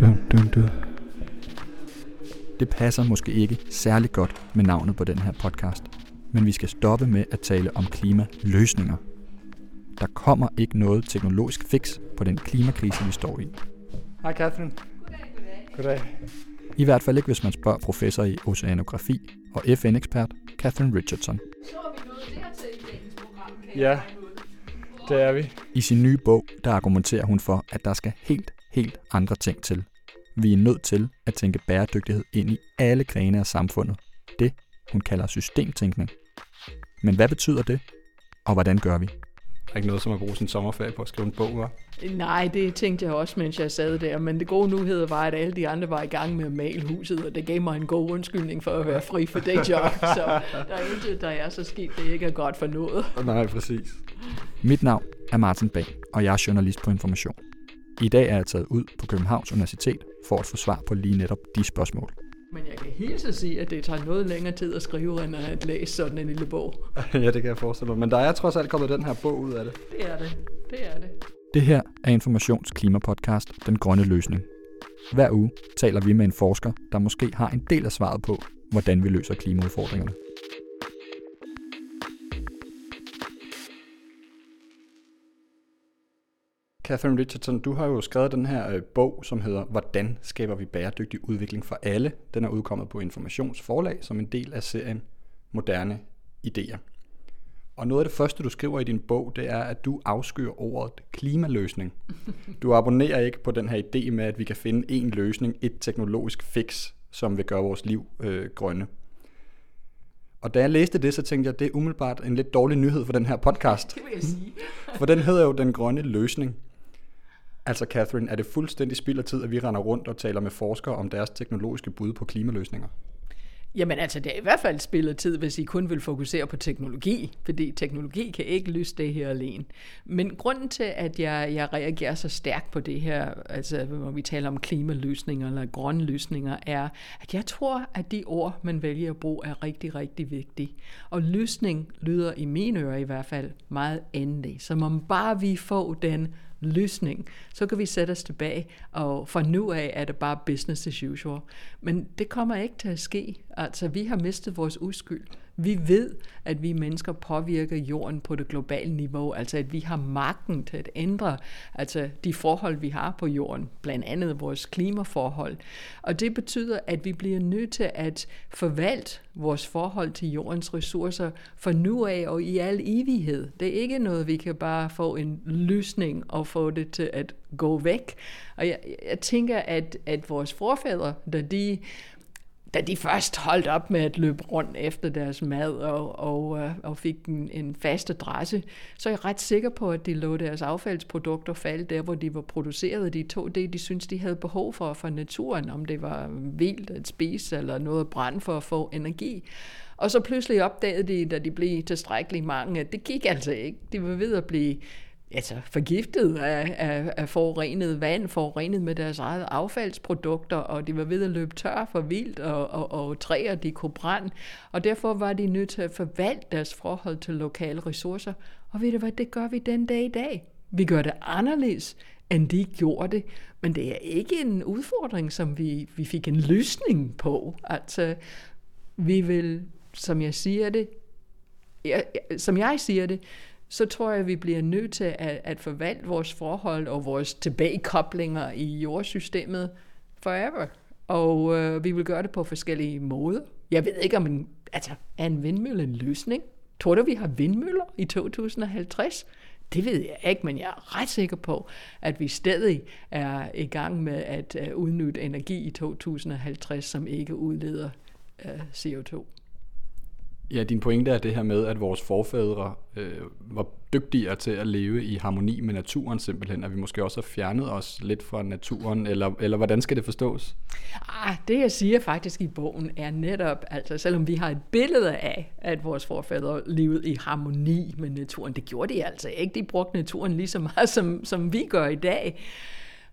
Dun, dun, dun. Det passer måske ikke særlig godt med navnet på den her podcast, men vi skal stoppe med at tale om klimaløsninger. Der kommer ikke noget teknologisk fix på den klimakrise, vi står i. Hej Catherine. Goddag. I hvert fald ikke, hvis man spørger professor i oceanografi og FN-ekspert Catherine Richardson. Så vi nået dertil i dagens program, kan Ja. Det er vi. I sin nye bog, der argumenterer hun for, at der skal helt, helt andre ting til. Vi er nødt til at tænke bæredygtighed ind i alle grene af samfundet. Det, hun kalder systemtænkning. Men hvad betyder det? Og hvordan gør vi? Der er ikke noget som at bruge sin sommerferie på at skrive en bog, var. Nej, det tænkte jeg også, mens jeg sad der. Men det gode nyhed var, at alle de andre var i gang med at male huset, og det gav mig en god undskyldning for at være fri for det job. Så der er intet, der er så skidt, det ikke er godt for noget. Nej, præcis. Mit navn er Martin Bag, og jeg er journalist på Information. I dag er jeg taget ud på Københavns Universitet for at få svar på lige netop de spørgsmål. Men jeg kan helt så sige, at det tager noget længere tid at skrive, end at læse sådan en lille bog. ja, det kan jeg forestille mig. Men der er trods alt kommet den her bog ud af det. Det er det. Det er det. Det her er Informations klimapodcast Den Grønne Løsning. Hver uge taler vi med en forsker, der måske har en del af svaret på, hvordan vi løser klimaudfordringerne. Catherine Richardson, du har jo skrevet den her øh, bog, som hedder Hvordan skaber vi bæredygtig udvikling for alle? Den er udkommet på Informationsforlag som en del af serien Moderne Idéer. Og noget af det første, du skriver i din bog, det er, at du afskyr ordet klimaløsning. Du abonnerer ikke på den her idé med, at vi kan finde en løsning, et teknologisk fix, som vil gøre vores liv øh, grønne. Og da jeg læste det, så tænkte jeg, at det er umiddelbart en lidt dårlig nyhed for den her podcast. Det vil jeg sige. For den hedder jo Den Grønne Løsning. Altså Catherine, er det fuldstændig spild af tid, at vi render rundt og taler med forskere om deres teknologiske bud på klimaløsninger? Jamen altså, det er i hvert fald spillet tid, hvis I kun vil fokusere på teknologi, fordi teknologi kan ikke løse det her alene. Men grunden til, at jeg, jeg reagerer så stærkt på det her, altså når vi taler om klimaløsninger eller grønne løsninger, er, at jeg tror, at de ord, man vælger at bruge, er rigtig, rigtig vigtige. Og løsning lyder i mine ører i hvert fald meget endelig, som om bare vi får den løsning, så kan vi sætte os tilbage, og fra nu af er det bare business as usual. Men det kommer ikke til at ske. Altså, vi har mistet vores uskyld. Vi ved, at vi mennesker påvirker jorden på det globale niveau, altså at vi har magten til at ændre altså de forhold, vi har på jorden, blandt andet vores klimaforhold. Og det betyder, at vi bliver nødt til at forvalte vores forhold til jordens ressourcer for nu af og i al evighed. Det er ikke noget, vi kan bare få en lysning og få det til at gå væk. Og jeg, jeg tænker, at, at vores forfædre, da de da de først holdt op med at løbe rundt efter deres mad og, og, øh, og fik en, en fast adresse, så er jeg ret sikker på, at de lå deres affaldsprodukter falde der, hvor de var produceret. De tog det, de syntes, de havde behov for fra naturen, om det var vildt at spise eller noget at brænde for at få energi. Og så pludselig opdagede de, da de blev tilstrækkeligt mange, at det gik altså ikke. De var ved at blive altså forgiftet af, af, af forurenet vand, forurenet med deres eget affaldsprodukter, og de var ved at løbe tør for vildt, og, og, og træer, de kunne brænde. Og derfor var de nødt til at forvalte deres forhold til lokale ressourcer. Og ved du hvad, det gør vi den dag i dag. Vi gør det anderledes, end de gjorde det, men det er ikke en udfordring, som vi, vi fik en løsning på. Altså, vi vil, som jeg siger det, jeg, som jeg siger det, så tror jeg, at vi bliver nødt til at, at forvalte vores forhold og vores tilbagekoblinger i jordsystemet forever. Og øh, vi vil gøre det på forskellige måder. Jeg ved ikke, om en, altså, er en vindmølle en løsning? Tror du, vi har vindmøller i 2050? Det ved jeg ikke, men jeg er ret sikker på, at vi stadig er i gang med at øh, udnytte energi i 2050, som ikke udleder øh, CO2. Ja, din pointe er det her med, at vores forfædre øh, var dygtigere til at leve i harmoni med naturen simpelthen, at vi måske også har fjernet os lidt fra naturen, eller, eller hvordan skal det forstås? Ah, det jeg siger faktisk i bogen er netop, altså selvom vi har et billede af, at vores forfædre levede i harmoni med naturen, det gjorde de altså ikke. De brugte naturen lige så meget, som, som vi gør i dag.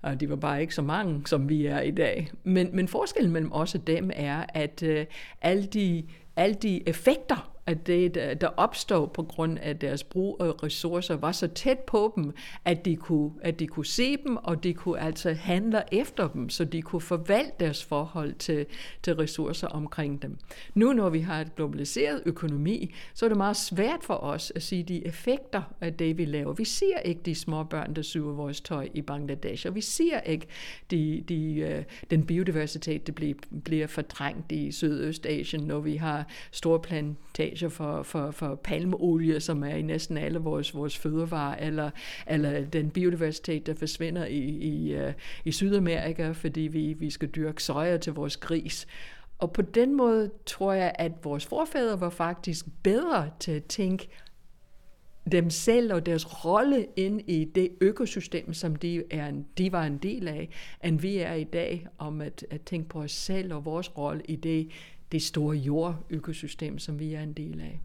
Og de var bare ikke så mange, som vi er i dag. Men, men forskellen mellem os og dem er, at øh, alle de alle de effekter at det, der opstod på grund af deres brug af ressourcer, var så tæt på dem, at de kunne, at de kunne se dem, og de kunne altså handle efter dem, så de kunne forvalte deres forhold til, til ressourcer omkring dem. Nu, når vi har et globaliseret økonomi, så er det meget svært for os at sige de effekter af det, vi laver. Vi ser ikke de små børn, der syr vores tøj i Bangladesh, og vi ser ikke de, de, øh, den biodiversitet, der bliver, bliver fortrængt i Sydøstasien, når vi har store plantager for, for, for palmeolie, som er i næsten alle vores, vores fødevarer, eller, eller den biodiversitet, der forsvinder i, i, øh, i Sydamerika, fordi vi, vi skal dyrke soja til vores gris. Og på den måde tror jeg, at vores forfædre var faktisk bedre til at tænke dem selv og deres rolle ind i det økosystem, som de, er en, de var en del af, end vi er i dag, om at, at tænke på os selv og vores rolle i det, det store jordøkosystem, som vi er en del af.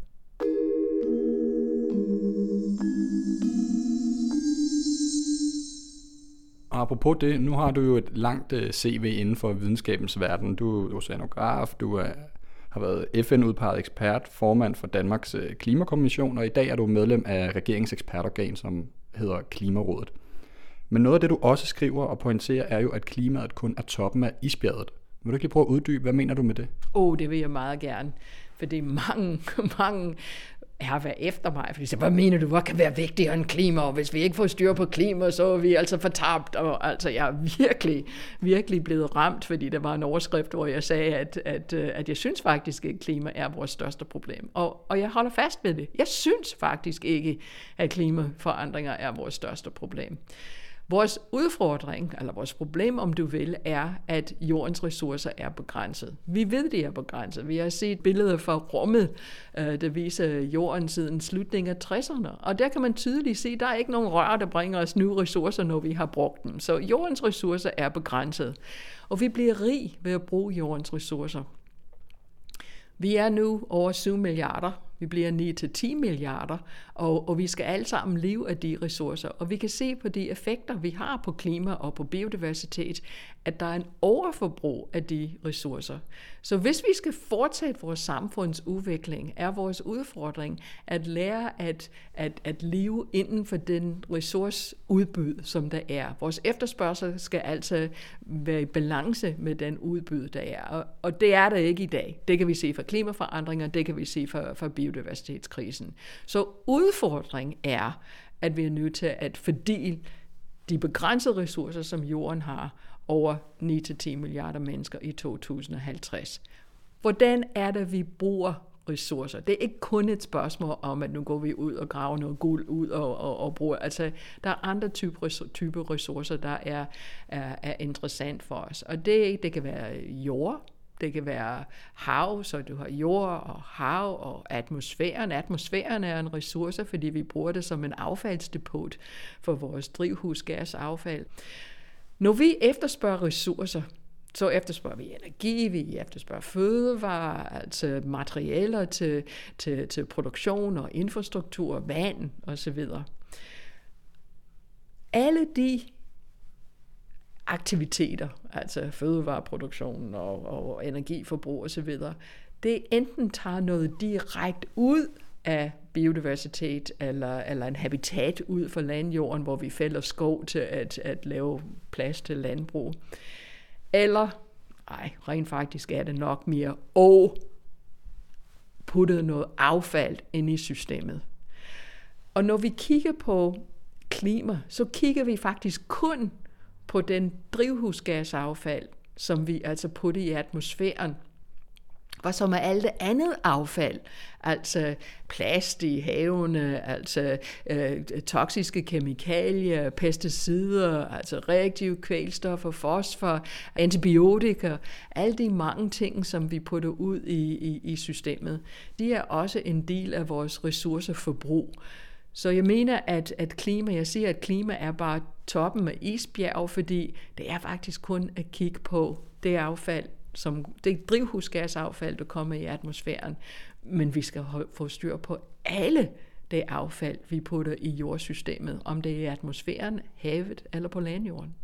Og apropos det, nu har du jo et langt øh, CV inden for videnskabens verden. Du er oceanograf, du er, har været FN-udpeget ekspert, formand for Danmarks øh, Klimakommission, og i dag er du medlem af regeringens ekspertorgan, som hedder Klimarådet. Men noget af det, du også skriver og pointerer, er jo, at klimaet kun er toppen af isbjerget. Vil du ikke lige prøve at uddybe, hvad mener du med det? Åh, oh, det vil jeg meget gerne. Fordi mange, mange har været efter mig, fordi så, hvad mener du, hvad kan være vigtigere end klima, og hvis vi ikke får styr på klima, så er vi altså fortabt, og altså jeg er virkelig, virkelig blevet ramt, fordi der var en overskrift, hvor jeg sagde, at, at, øh, at jeg synes faktisk ikke, at klima er vores største problem, og, og jeg holder fast ved det. Jeg synes faktisk ikke, at klimaforandringer er vores største problem. Vores udfordring, eller vores problem, om du vil, er, at jordens ressourcer er begrænset. Vi ved, de er begrænset. Vi har set billeder fra rummet, øh, der viser jorden siden slutningen af 60'erne. Og der kan man tydeligt se, at der er ikke nogen rør, der bringer os nye ressourcer, når vi har brugt dem. Så jordens ressourcer er begrænset. Og vi bliver rig ved at bruge jordens ressourcer. Vi er nu over 7 milliarder vi bliver 9-10 milliarder, og, og vi skal alle sammen leve af de ressourcer. Og vi kan se på de effekter, vi har på klima og på biodiversitet, at der er en overforbrug af de ressourcer. Så hvis vi skal fortsætte vores samfundsudvikling, er vores udfordring at lære at, at, at leve inden for den ressourceudbyd, som der er. Vores efterspørgsel skal altså være i balance med den udbud, der er. Og, og det er der ikke i dag. Det kan vi se fra klimaforandringer, det kan vi se fra, fra biodiversitetskrisen. Så udfordringen er, at vi er nødt til at fordele de begrænsede ressourcer, som jorden har, over 9-10 milliarder mennesker i 2050. Hvordan er det, vi bruger ressourcer. Det er ikke kun et spørgsmål om, at nu går vi ud og graver noget guld ud og, og, og bruger. Altså, der er andre typer type ressourcer, der er, er, er interessant for os. Og det, det kan være jord, det kan være hav, så du har jord og hav og atmosfæren. Atmosfæren er en ressource, fordi vi bruger det som en affaldsdepot for vores drivhusgasaffald. Når vi efterspørger ressourcer, så efterspørger vi energi, vi efterspørger fødevarer, altså materialer til, til, til produktion og infrastruktur, vand osv. Alle de aktiviteter, altså fødevareproduktion og, og energiforbrug osv., det enten tager noget direkte ud af biodiversitet eller, eller en habitat ud for landjorden, hvor vi fælder skov til at, at lave plads til landbrug. Eller, ej, rent faktisk er det nok mere, og puttet noget affald ind i systemet. Og når vi kigger på klima, så kigger vi faktisk kun på den drivhusgasaffald, som vi altså putter i atmosfæren, og som er alt det andet affald, altså plast i havene, altså øh, toksiske kemikalier, pesticider, altså reaktive kvælstoffer, fosfor, antibiotika, alle de mange ting, som vi putter ud i, i, i systemet, de er også en del af vores ressourceforbrug. Så jeg mener, at, at klima, jeg siger, at klima er bare toppen af isbjerg, fordi det er faktisk kun at kigge på det affald, som det drivhusgasaffald, der kommer i atmosfæren. Men vi skal få styr på alle det affald, vi putter i jordsystemet, om det er i atmosfæren, havet eller på landjorden.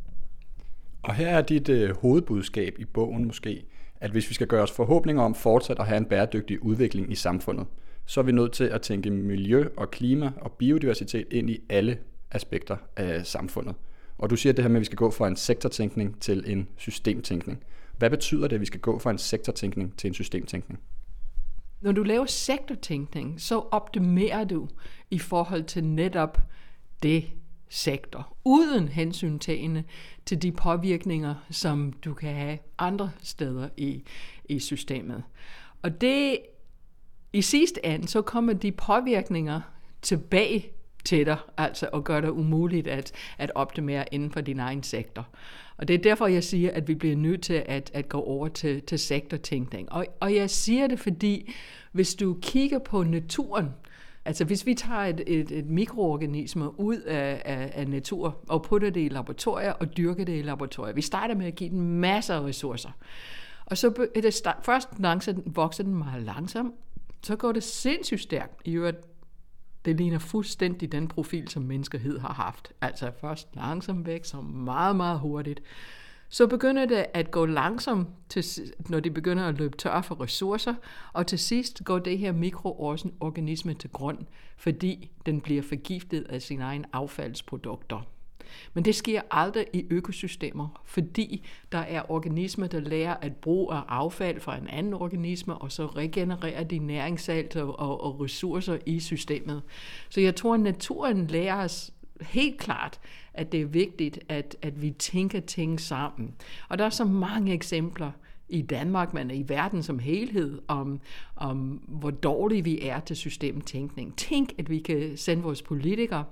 Og her er dit øh, hovedbudskab i bogen måske, at hvis vi skal gøre os forhåbninger om fortsat at have en bæredygtig udvikling i samfundet, så er vi nødt til at tænke miljø og klima og biodiversitet ind i alle aspekter af samfundet. Og du siger det her med, at vi skal gå fra en sektortænkning til en systemtænkning. Hvad betyder det, at vi skal gå fra en sektortænkning til en systemtænkning? Når du laver sektortænkning, så optimerer du i forhold til netop det sektor, uden hensyntagende til de påvirkninger, som du kan have andre steder i, i systemet. Og det i sidste ende, så kommer de påvirkninger tilbage til dig, altså og gør det umuligt at, at optimere inden for din egen sektor. Og det er derfor, jeg siger, at vi bliver nødt til at, at gå over til, til sektortænkning. Og, og jeg siger det, fordi hvis du kigger på naturen, Altså hvis vi tager et, et, et mikroorganisme ud af, af, af natur og putter det i laboratorier og dyrker det i laboratorier. Vi starter med at give den masser af ressourcer. Og så er det start, først langsomt, vokser den meget langsomt, så går det sindssygt stærkt. I øvrigt, det ligner fuldstændig den profil, som menneskehed har haft. Altså først langsomt væk, så meget, meget hurtigt. Så begynder det at gå langsomt, til, når de begynder at løbe tør for ressourcer, og til sidst går det her mikroorganisme til grund, fordi den bliver forgiftet af sine egne affaldsprodukter. Men det sker aldrig i økosystemer, fordi der er organismer, der lærer at bruge af affald fra en anden organisme, og så regenererer de næringssalt og, og, og ressourcer i systemet. Så jeg tror, at naturen lærer os helt klart, at det er vigtigt, at, at vi tænker ting sammen. Og der er så mange eksempler i Danmark, men i verden som helhed, om, om hvor dårlige vi er til systemtænkning. Tænk, at vi kan sende vores politikere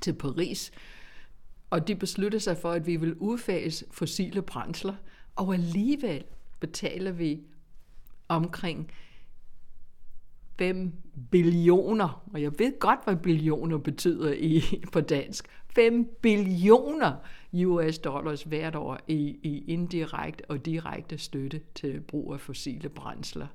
til Paris og de besluttede sig for, at vi vil udfase fossile brændsler, og alligevel betaler vi omkring 5 billioner, og jeg ved godt, hvad billioner betyder i, på dansk, 5 billioner US dollars hvert år i, i indirekte og direkte støtte til brug af fossile brændsler.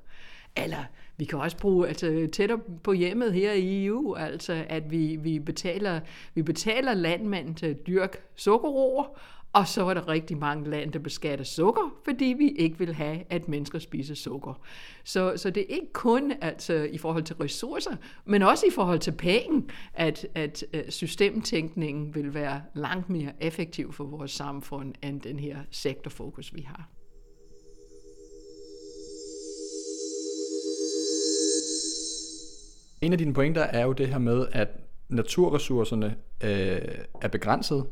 Eller vi kan også bruge altså, tættere på hjemmet her i EU, altså at vi, vi, betaler, vi betaler landmænd til at dyrke sukkerroer, og så er der rigtig mange lande, der beskatter sukker, fordi vi ikke vil have, at mennesker spiser sukker. Så, så det er ikke kun altså, i forhold til ressourcer, men også i forhold til penge, at, at øh, systemtænkningen vil være langt mere effektiv for vores samfund, end den her sektorfokus, vi har. En af dine pointer er jo det her med, at naturressourcerne øh, er begrænset.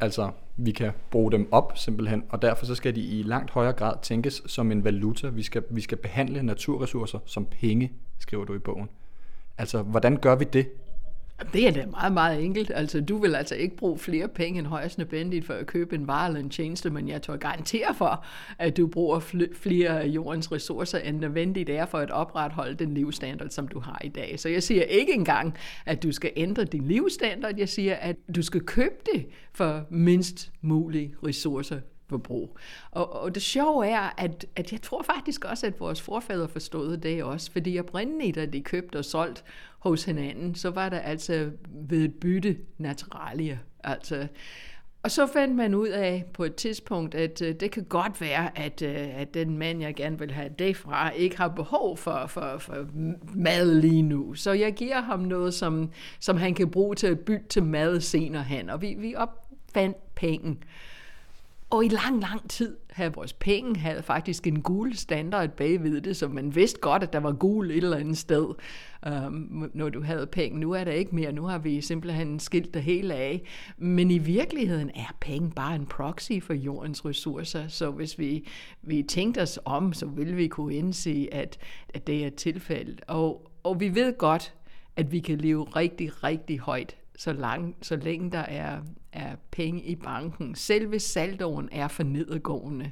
Altså, vi kan bruge dem op simpelthen, og derfor så skal de i langt højere grad tænkes som en valuta. Vi skal, vi skal behandle naturressourcer som penge, skriver du i bogen. Altså, hvordan gør vi det? Det er da meget, meget enkelt. Altså, du vil altså ikke bruge flere penge end højst nødvendigt for at købe en vare eller en tjeneste, men jeg tør garantere for, at du bruger flere af jordens ressourcer end nødvendigt er for at opretholde den livsstandard, som du har i dag. Så jeg siger ikke engang, at du skal ændre din livsstandard. Jeg siger, at du skal købe det for mindst mulige ressourcer forbrug. Og, og det sjove er, at, at jeg tror faktisk også, at vores forfædre forstod det også, fordi oprindeligt, da de købte og solgte hos hinanden, så var der altså ved bytte naturalier. Altså, og så fandt man ud af på et tidspunkt, at uh, det kan godt være, at, uh, at den mand, jeg gerne vil have det fra, ikke har behov for, for, for mad lige nu. Så jeg giver ham noget, som, som han kan bruge til at bytte til mad senere hen. Og vi, vi opfandt penge. Og i lang, lang tid havde vores penge havde faktisk en gul standard bagved det, så man vidste godt, at der var gul et eller andet sted, øhm, når du havde penge. Nu er der ikke mere, nu har vi simpelthen skilt det hele af. Men i virkeligheden er penge bare en proxy for jordens ressourcer, så hvis vi, vi tænkte os om, så ville vi kunne indse, at, at det er tilfældet. Og, og vi ved godt, at vi kan leve rigtig, rigtig højt så, lang, så længe der er, er penge i banken. Selve saldoen er for nedadgående.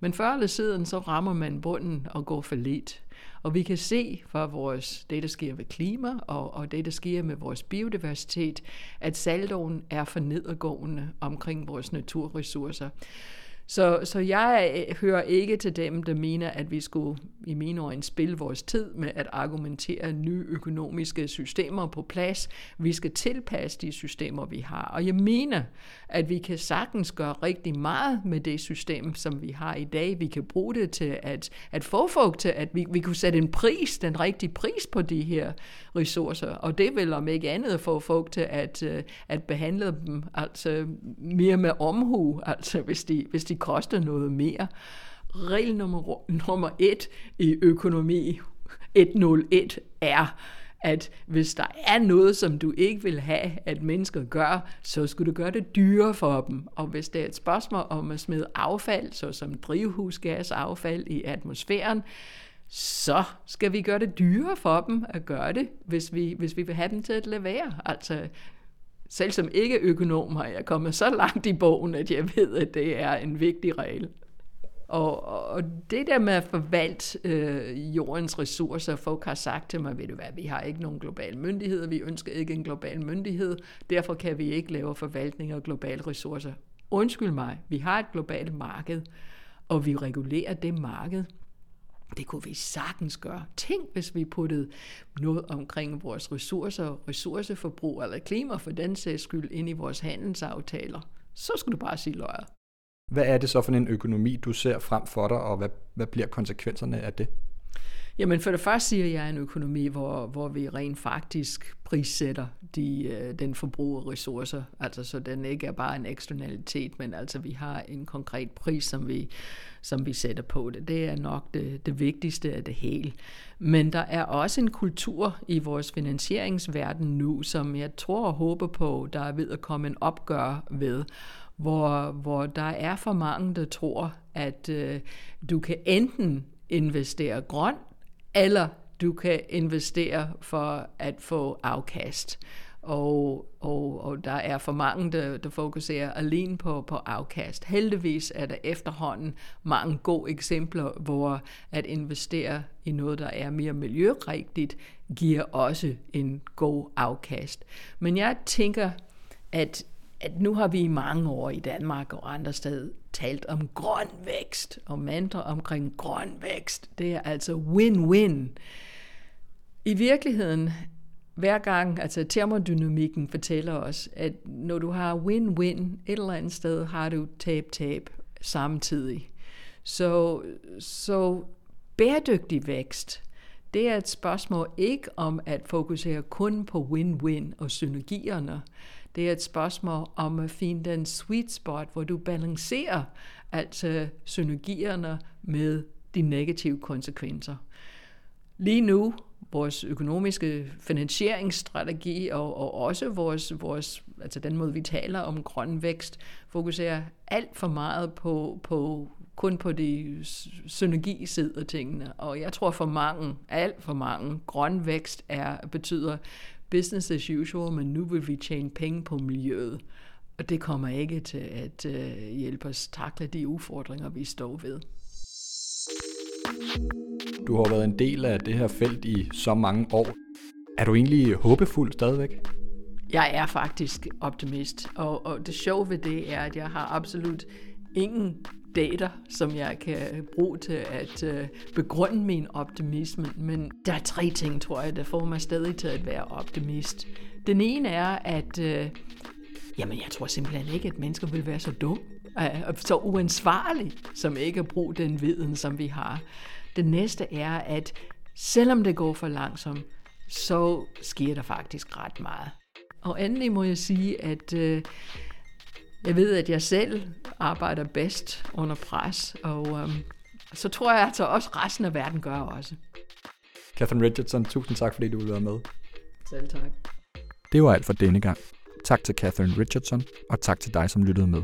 Men før eller siden, så rammer man bunden og går for lidt. Og vi kan se fra vores, det, der sker ved klima, og, og det, der sker med vores biodiversitet, at saldoen er for nedadgående omkring vores naturressourcer. Så, så jeg øh, hører ikke til dem, der mener, at vi skulle i mine øjne spille vores tid med at argumentere nye økonomiske systemer på plads. Vi skal tilpasse de systemer, vi har. Og jeg mener, at vi kan sagtens gøre rigtig meget med det system, som vi har i dag. Vi kan bruge det til at, at få folk til, at vi, vi kunne sætte en pris, den rigtige pris på de her ressourcer. Og det vil om ikke andet få folk til at, øh, at behandle dem altså mere med omhu, altså hvis de, hvis de koster noget mere. Regel nummer, nummer et i økonomi 101 er, at hvis der er noget, som du ikke vil have, at mennesker gør, så skulle du gøre det dyrere for dem. Og hvis det er et spørgsmål om at smide affald, såsom drivhusgasaffald i atmosfæren, så skal vi gøre det dyrere for dem at gøre det, hvis vi, hvis vi vil have dem til at levere. Altså, selv som ikke økonom har jeg kommet så langt i bogen, at jeg ved, at det er en vigtig regel. Og, og det der med at forvalte øh, jordens ressourcer, folk har sagt til mig, ved du hvad, vi har ikke nogen global myndighed, vi ønsker ikke en global myndighed, derfor kan vi ikke lave forvaltning af globale ressourcer. Undskyld mig, vi har et globalt marked, og vi regulerer det marked. Det kunne vi sagtens gøre. Tænk, hvis vi puttede noget omkring vores ressourcer, ressourceforbrug eller klima for den sags skyld ind i vores handelsaftaler. Så skulle du bare sige løjer. Hvad er det så for en økonomi, du ser frem for dig, og hvad, hvad bliver konsekvenserne af det? Jamen for det første siger jeg en økonomi, hvor, hvor vi rent faktisk prissætter de, øh, den forbrug af ressourcer. Altså så den ikke er bare en eksternalitet, men altså vi har en konkret pris, som vi, som vi sætter på det. Det er nok det, det vigtigste af det hele. Men der er også en kultur i vores finansieringsverden nu, som jeg tror og håber på, der er ved at komme en opgør ved hvor, hvor der er for mange, der tror, at øh, du kan enten investere grønt, eller du kan investere for at få afkast. Og, og, og der er for mange, der, der fokuserer alene på, på afkast. Heldigvis er der efterhånden mange gode eksempler, hvor at investere i noget, der er mere miljørigtigt, giver også en god afkast. Men jeg tænker, at at nu har vi i mange år i Danmark og andre steder talt om grøn vækst, og mantra omkring grøn vækst. Det er altså win-win. I virkeligheden, hver gang, altså termodynamikken fortæller os, at når du har win-win et eller andet sted, har du tab-tab samtidig. Så, så bæredygtig vækst, det er et spørgsmål ikke om at fokusere kun på win-win og synergierne. Det er et spørgsmål om at finde den sweet spot, hvor du balancerer altså synergierne med de negative konsekvenser. Lige nu, vores økonomiske finansieringsstrategi og, og også vores, vores, altså den måde, vi taler om grøn vækst, fokuserer alt for meget på, på kun på de synergiside af tingene. Og jeg tror for mange, alt for mange, grøn vækst er, betyder business as usual, men nu vil vi tjene penge på miljøet. Og det kommer ikke til at uh, hjælpe os takle de udfordringer, vi står ved. Du har været en del af det her felt i så mange år. Er du egentlig håbefuld stadigvæk? Jeg er faktisk optimist, og, og det sjove ved det er, at jeg har absolut ingen data, som jeg kan bruge til at øh, begrunde min optimisme. Men der er tre ting, tror jeg, der får mig stadig til at være optimist. Den ene er, at øh, jamen, jeg tror simpelthen ikke, at mennesker vil være så dum øh, og så uansvarlige, som ikke at bruge den viden, som vi har. Den næste er, at selvom det går for langsomt, så sker der faktisk ret meget. Og endelig må jeg sige, at øh, jeg ved, at jeg selv arbejder bedst under pres, og øhm, så tror jeg, at også resten af verden gør også. Catherine Richardson, tusind tak, fordi du ville være med. Selv tak. Det var alt for denne gang. Tak til Catherine Richardson, og tak til dig, som lyttede med.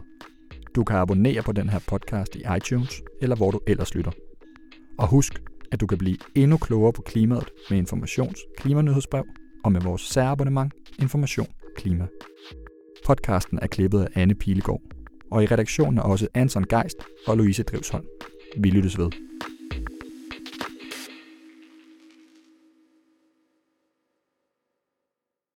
Du kan abonnere på den her podcast i iTunes, eller hvor du ellers lytter. Og husk, at du kan blive endnu klogere på klimaet med Informations Klimanyhedsbrev og med vores særabonnement Information Klima. Podcasten er klippet af Anne Pilegaard, og i redaktionen er også Anton Geist og Louise Drivsholm. Vi lyttes ved.